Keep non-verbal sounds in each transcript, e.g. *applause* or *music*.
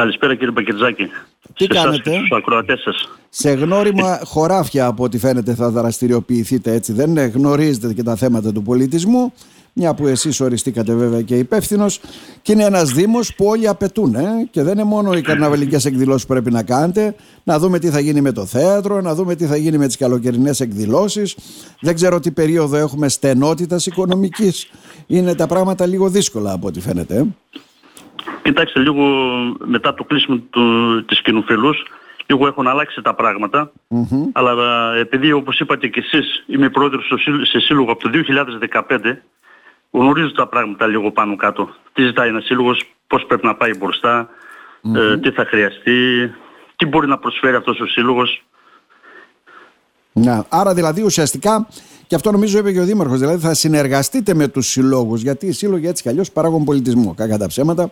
Καλησπέρα κύριε Πακετζάκη. Τι σε κάνετε; Στους ακροατές σας. Σε γνώριμα χωράφια από ό,τι φαίνεται θα δραστηριοποιηθείτε έτσι δεν είναι; Γνωρίζετε και τα θέματα του πολιτισμού. Μια που εσείς οριστήκατε βέβαια και υπεύθυνος. Και είναι ένας δήμος που όλοι απαιτούν. Ε; Και δεν είναι μόνο οι καρναβαλικές εκδηλώσεις που πρέπει να κάνετε. Να δούμε τι θα γίνει με το θέατρο, να δούμε τι θα γίνει με τις καλοκαιρινές εκδηλώσεις. Δεν ξέρω τι περίοδο έχουμε στενότητας οικονομικής. Είναι τα πράγματα λίγο δύσκολα από ό,τι φαίνεται. Ε; Κοιτάξτε λίγο μετά το κλείσιμο του, της κοινοφιλούς, λίγο έχουν αλλάξει τα πράγματα. Αλλά ε, επειδή όπως είπατε και εσείς είμαι πρόεδρος στο σύλλο- σε σύλλογο από το 2015, γνωρίζω τα πράγματα λίγο πάνω κάτω. Τι ζητάει ένας σύλλογος, πώς πρέπει να πάει μπροστά, ε, τι θα χρειαστεί, τι μπορεί να προσφέρει αυτός ο σύλλογος. Να, άρα δηλαδή ουσιαστικά, και αυτό νομίζω είπε και ο Δήμαρχος, δηλαδή θα συνεργαστείτε με τους συλλόγους, γιατί οι σύλλογοι έτσι κι αλλιώς παράγουν πολιτισμό, κακά τα ψέματα.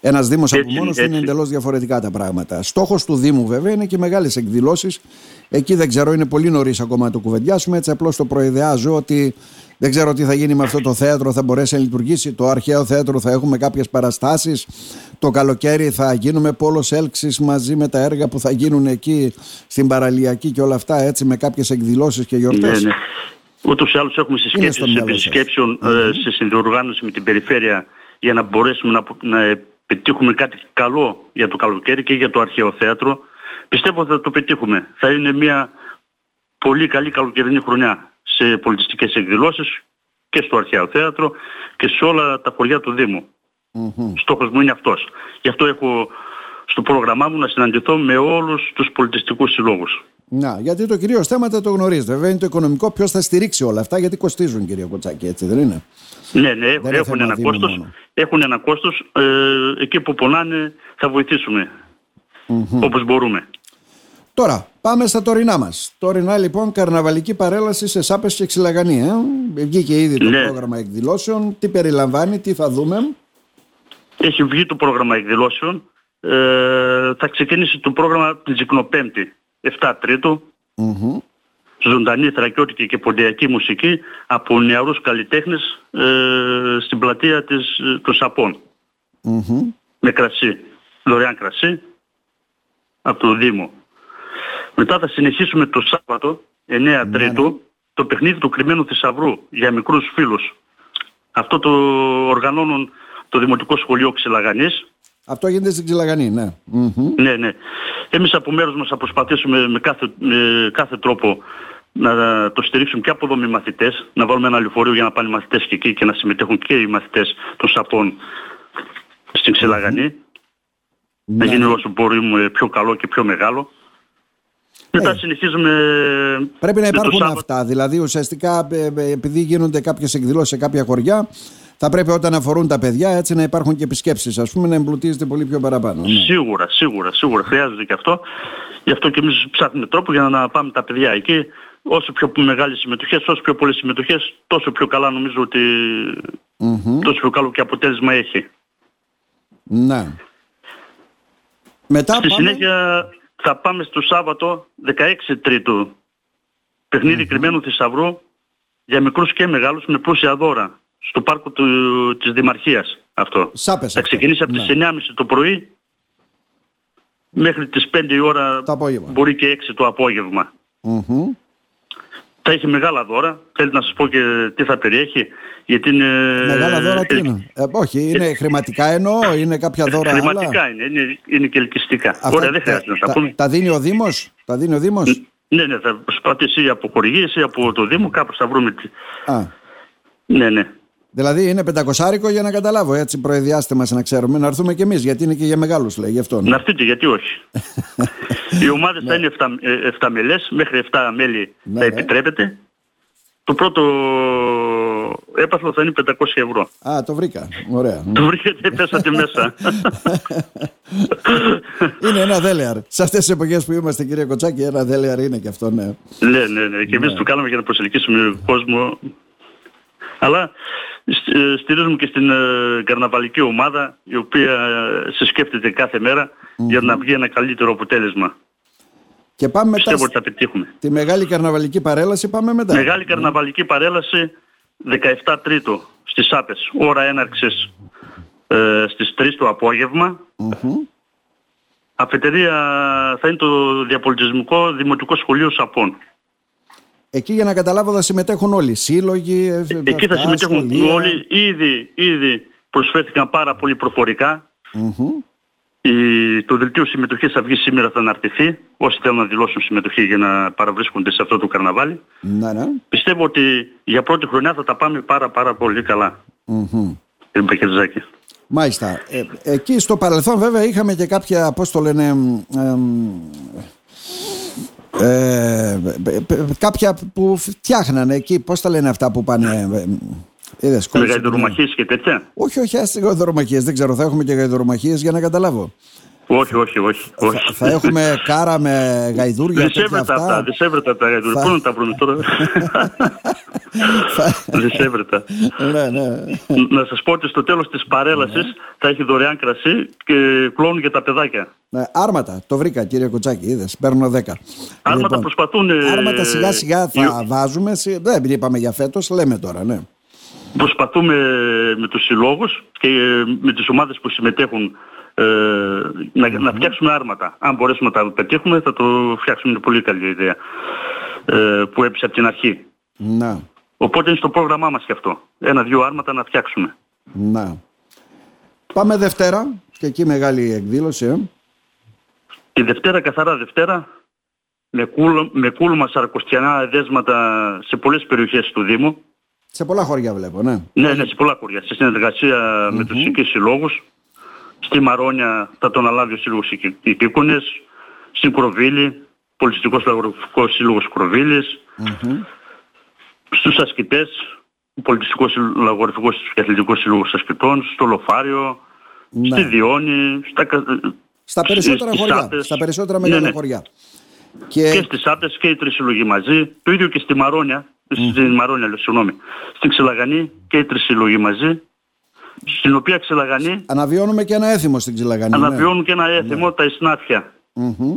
Ένας Δήμος από Έτσι, μόνος του είναι έτσι. εντελώς διαφορετικά τα πράγματα. Στόχος του Δήμου βέβαια είναι και μεγάλες εκδηλώσεις. Εκεί δεν ξέρω, είναι πολύ νωρίς ακόμα να το κουβεντιάσουμε, έτσι απλώς το προειδεάζω ότι δεν ξέρω τι θα γίνει με αυτό το θέατρο, θα μπορέσει να λειτουργήσει. Το αρχαίο θέατρο θα έχουμε κάποιες παραστάσεις. Το καλοκαίρι θα γίνουμε πόλος έλξης μαζί με τα έργα που θα γίνουν εκεί στην παραλιακή και όλα αυτά έτσι με κάποιες εκδηλώσεις και γιορτές. Ναι, ναι. Ούτως ή άλλως έχουμε στο συσκέψεις μυαλό επί σας. συσκέψεων, ε, σε συνδιοργάνωση με την περιφέρεια για να μπορέσουμε να, να πετύχουμε κάτι καλό για το καλοκαίρι και για το αρχαίο θέατρο. Πιστεύω ότι θα το πετύχουμε. Θα είναι μια πολύ καλή καλοκαιρινή χρονιά σε πολιτιστικές εκδηλώσεις και στο αρχαίο θέατρο και σε όλα τα χωριά του Δήμου. Στόχος μου είναι αυτός. Γι' αυτό έχω στο πρόγραμμά μου να συναντηθώ με όλους τους πολιτιστικούς συλλόγους. Να, γιατί το κυρίως θέμα δεν το γνωρίζετε. Βέβαια είναι το οικονομικό. Ποιος θα στηρίξει όλα αυτά, γιατί κοστίζουν, κύριε Κοτσάκη, έτσι δεν είναι; Ναι, ναι, είναι έχουν θέμα ένα Δήμου κόστος. μόνο. Έχουν ένα κόστος. Ε, εκεί που πονάνε θα βοηθήσουμε όπως μπορούμε. Τώρα, πάμε στα τωρινά μας. Τωρινά λοιπόν, καρναβαλική παρέλαση σε Σάπες και Ξυλαγανή. Ε; Βγήκε ήδη το Ναι. πρόγραμμα εκδηλώσεων. Τι περιλαμβάνει, τι θα δούμε. Έχει βγει το πρόγραμμα εκδηλώσεων. Ε, θα ξεκινήσει το πρόγραμμα την Τζικνοπέμπτη, 7 Τρίτου. Μμμ. Ζωντανή θρακιώτικη και ποντιακή μουσική από νεαρούς καλλιτέχνες ε, στην πλατεία της, ε, των Σαπών. Μμμ. με κρασί, δωρεάν κρασί από το Δήμο. Μετά θα συνεχίσουμε το Σάββατο, 9 Τρίτου, το παιχνίδι του κρυμμένου θησαυρού για μικρούς φίλους. Αυτό το οργανώνουν το Δημοτικό Σχολείο Ξυλαγανής. Αυτό γίνεται στην Ξυλαγανή, ναι. Μμμ. Ναι, ναι. Εμείς από μέρους μας θα προσπαθήσουμε με κάθε, με κάθε τρόπο να το στηρίξουμε και από εδώ με μαθητές, να βάλουμε ένα λεωφορείο για να πάνε οι μαθητές και εκεί και να συμμετέχουν και οι μαθητές των ΣΑΠών στην Ξυλαγανή. να Ναι. γίνει όσο μπορούμε πιο καλό και πιο μεγάλο. Μετά Ε. συνεχίζουμε Πρέπει να με το υπάρχουν Σάββατο. αυτά. Δηλαδή, ουσιαστικά, ε, ε, επειδή γίνονται κάποιες εκδηλώσεις σε κάποια χωριά, θα πρέπει όταν αφορούν τα παιδιά έτσι να υπάρχουν και επισκέψεις, ας πούμε, να εμπλουτίζεται πολύ πιο παραπάνω. Ναι. Σίγουρα, σίγουρα, σίγουρα χρειάζεται και αυτό. Γι' αυτό και εμείς ψάχνουμε τρόπο για να πάμε τα παιδιά εκεί. Όσο πιο μεγάλες συμμετοχές, όσο πιο πολλές συμμετοχές, τόσο πιο καλά νομίζω ότι Μμμ. τόσο πιο καλό και αποτέλεσμα έχει. Ναι. Μετά Στη πάμε... συνέχεια θα πάμε στο Σάββατο 16 Τρίτου. παιχνιδι κρυμμένου θησαυρού για μικρούς και μεγάλους με πλούσια δώρα. Στο πάρκο του, της Δημαρχίας αυτό. Σάπες θα αυτό. ξεκινήσει από Ναι. τις 9.30 το πρωί μέχρι τις 5 η ώρα Το απόγευμα. μπορεί και 6 το απόγευμα. Μμμ. Θα έχει μεγάλα δώρα. Θέλω να σας πω και τι θα περιέχει. Γιατί είναι... Μεγάλα δώρα τι είναι; Ε, όχι, είναι χρηματικά εννοώ, είναι κάποια δώρα άλλα; Χρηματικά είναι, είναι, είναι και ελκυστικά. Αυτά Ωραία, δεν χρειάζεται να τα, πούμε. Τα δίνει ο Δήμος, τα δίνει ο Δήμος; Ναι, ναι, θα προσπαθήσει από χορηγίες ή από το Δήμο, κάπως θα βρούμε. τι- Α, Ναι, ναι. δηλαδή είναι πεντακοσάρικο για να καταλάβω, έτσι προεδιάστε μας να ξέρουμε, να έρθουμε κι εμείς, γιατί είναι και για μεγάλους λέει, γι' αυτό. ναι. Να έρθετε, γιατί όχι. *laughs* Οι ομάδες θα είναι 7, μελές, μέχρι 7 μέλη Ναι, θα ναι. επιτρέπεται. Το πρώτο έπαθλο θα είναι 500 ευρώ. Α, το βρήκα. Ωραία. Το βρήκατε, πέσατε μέσα. είναι ένα δέλεαρ. Σε αυτές τις εποχές που είμαστε, κύριε Κοτσάκη, ένα δέλεαρ είναι και αυτό, ναι. ναι, ναι, ναι. Και εμείς το κάναμε για να προσελκύσουμε κόσμο. Αλλά σ- ε, στηρίζουμε και στην ε, καρναβαλική ομάδα, η οποία ε, σε σκέφτεται κάθε μέρα για να βγει ένα καλύτερο αποτέλεσμα. Και πάμε μετά Πιστεύω ότι θα πετύχουμε. στη μεγάλη καρναβαλική παρέλαση, πάμε μετά. Μεγάλη καρναβαλική παρέλαση 17 Τρίτου στις Άπες. Ώρα έναρξης ε, στις 3 το απόγευμα. Μμμ. αφετηρία θα είναι το Διαπολιτισμικό Δημοτικό Σχολείο Σαπών. Εκεί για να καταλάβω θα συμμετέχουν όλοι, σύλλογοι, ε, ε, Εκεί θα συμμετέχουν σχολεία. όλοι, ήδη, ήδη προσφέρθηκαν πάρα πολύ προφορικά. Mm-hmm. Η, το δελτίο συμμετοχής θα βγει σήμερα, θα αναρτηθεί. Όσοι θέλουν να δηλώσουν συμμετοχή για να παραβρίσκονται σε αυτό το καρναβάλι. Ναι, ναι. Πιστεύω ότι για πρώτη χρονιά θα τα πάμε πάρα πάρα πολύ καλά. Mm-hmm. Κύριε Μάλιστα. Ε, εκεί στο παρελθόν βέβαια είχαμε και κάποια, πώς το λένε, ε, κάποια που φτιάχνανε εκεί, πώς τα λένε αυτά που πάνε... Είδες, γαϊδορομαχίες και τέτοια; Όχι, όχι, άστε γαϊδορομαχίες, δεν ξέρω, θα έχουμε και γαϊδορομαχίες για να καταλάβω. Όχι, όχι, όχι. Θα, θα έχουμε κάρα με γαϊδούρια και αυτά; αυτά. Δυσέβρετα τα γαϊδούρια. Θα... Πού να τα βρούμε τώρα; Δυσέβρετα. ναι, ναι. Να σας πω ότι στο τέλος της παρέλασης ναι. θα έχει δωρεάν κρασί και κλόνουν για τα παιδάκια. Ναι, άρματα, το βρήκα κύριε Κοτσάκη, είδες, παίρνω 10. Άρματα λοιπόν, προσπαθούν... Άρματα σιγά σιγά θα βάζουμε, δεν είπαμε για φέτος, λέμε τώρα, ναι. Προσπαθούμε με τους συλλόγους και με τις ομάδες που συμμετέχουν ε, να, να φτιάξουμε άρματα. Αν μπορέσουμε να τα πετύχουμε θα το φτιάξουμε. Είναι πολύ καλή ιδέα ε, που έπεισε από την αρχή. Να. Οπότε είναι στο πρόγραμμά μας και αυτό. Ένα-δυο άρματα να φτιάξουμε. Να. Πάμε Δευτέρα και εκεί μεγάλη εκδήλωση. Ε. Τη Δευτέρα, καθαρά Δευτέρα, με, κούλ, με κούλμα σαρκοστιανά εδέσματα σε πολλές περιοχές του Δήμου. Σε πολλά χωριά βλέπω, ναι. Ναι, ναι, σε πολλά χωριά. Σε συνεργασία mm-hmm. με τους οικείς συλλόγους. Στη Μαρόνια θα τον αλάβει ο Σύλλογος Οικίκονες, στην Κροβίλη, Πολιτιστικός Λαγορφικός Σύλλογος Κροβίλης, mm-hmm. στους ασκητές, ο Πολιτιστικός Λαγορφικός και Αθλητικός Σύλλογος Ασκητών, στο Λοφάριο, ναι. στη Διόνη, στα, στα περισσότερα χωριά, Σάπες. στα περισσότερα μεγάλα ναι, ναι. χωριά. Και... και στις Άπες και οι τρεις συλλογοί μαζί, το ίδιο και στη Μαρόνια, mm. Στην Μαρόνια, συγγνώμη, στην Ξελαγανή και οι τρεις συλλογοί μαζί, στην οποία Ξελαγανή... Αναβιώνουμε και ένα έθιμο στην Ξελαγανή. Ναι. Αναβιώνουμε ναι. και ένα έθιμο, ναι. τα Ισνάτια. Mm-hmm.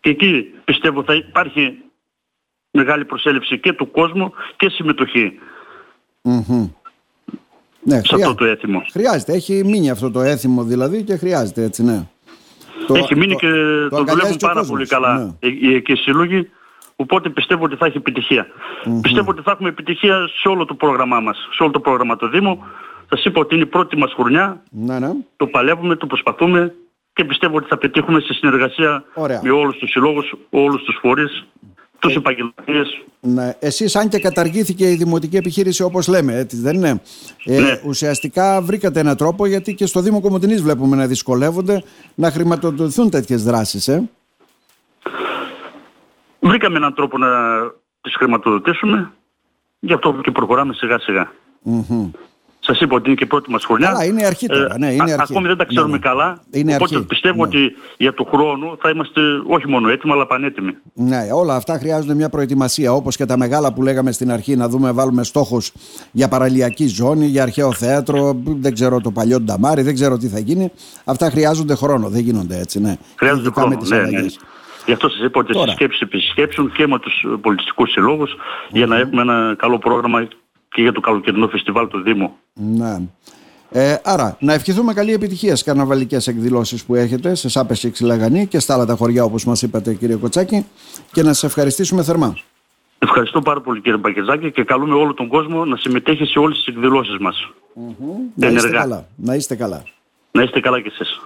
Και εκεί πιστεύω θα υπάρχει μεγάλη προσέλευση και του κόσμου και συμμετοχή. Mm-hmm. Ναι, σε αυτό το έθιμο. Χρειάζεται. Έχει μείνει αυτό το έθιμο δηλαδή και χρειάζεται έτσι, ναι. Έχει μείνει και το, το δουλεύουν πάρα πολύ καλά ναι. οι, οι, οι σύλλογοι. Οπότε πιστεύω ότι θα έχει Πιστεύω ότι θα έχουμε επιτυχία σε όλο το πρόγραμμά μας, σε όλο το πρόγραμμα του Δήμου. Θα είπα ότι είναι η πρώτη μας χρονιά. Ναι, ναι. Το παλεύουμε, το προσπαθούμε και πιστεύω ότι θα πετύχουμε σε συνεργασία με όλους τους συλλόγους, όλους τους φορείς, τους ε, επαγγελματίες. Ναι. Εσείς αν και καταργήθηκε η δημοτική επιχείρηση όπως λέμε, έτσι δεν είναι; Ε, ναι. Ουσιαστικά βρήκατε έναν τρόπο γιατί και στο Δήμο Κομωτινής βλέπουμε να δυσκολεύονται να χρηματοδοτηθούν τέτοιες δράσεις. Ε. Βρήκαμε έναν τρόπο να τις χρηματοδοτήσουμε, γι' αυτό και προχωράμε σιγά σιγά. Mm-hmm. Σας είπα ότι είναι και πρώτη μας χρονιά. Καλά, είναι αρχή τώρα. Ναι, είναι αρχή. Ακόμη δεν τα ξέρουμε ναι, ναι. καλά. Είναι οπότε αρχή. πιστεύω ναι. ότι για το χρόνο θα είμαστε όχι μόνο έτοιμοι αλλά πανέτοιμοι. Ναι, όλα αυτά χρειάζονται μια προετοιμασία. Όπως και τα μεγάλα που λέγαμε στην αρχή να δούμε, βάλουμε στόχους για παραλιακή ζώνη, για αρχαίο θέατρο, δεν ξέρω το παλιό νταμάρι, δεν ξέρω τι θα γίνει. Αυτά χρειάζονται χρόνο, δεν γίνονται έτσι. Ναι. Χρειάζονται χρόνο. Ναι, ναι. Γι' αυτό σας είπα ότι στις σκέψεις επισκέψουν και με τους πολιτιστικούς συλλόγους για να έχουμε ένα καλό πρόγραμμα και για το καλοκαιρινό φεστιβάλ του Δήμου. Ναι. Ε, άρα, να ευχηθούμε καλή επιτυχία στις καρναβαλικές εκδηλώσεις που έχετε σε Σάπες και Ξυλαγανή και στα άλλα τα χωριά όπως μας είπατε κύριε Κοτσάκη και να σας ευχαριστήσουμε θερμά. Ευχαριστώ πάρα πολύ κύριε Μπακεζάκη και καλούμε όλο τον κόσμο να συμμετέχει σε όλες τις εκδηλώσεις μας. Mm-hmm. Να είστε καλά. Να είστε καλά. Να είστε καλά κι εσείς.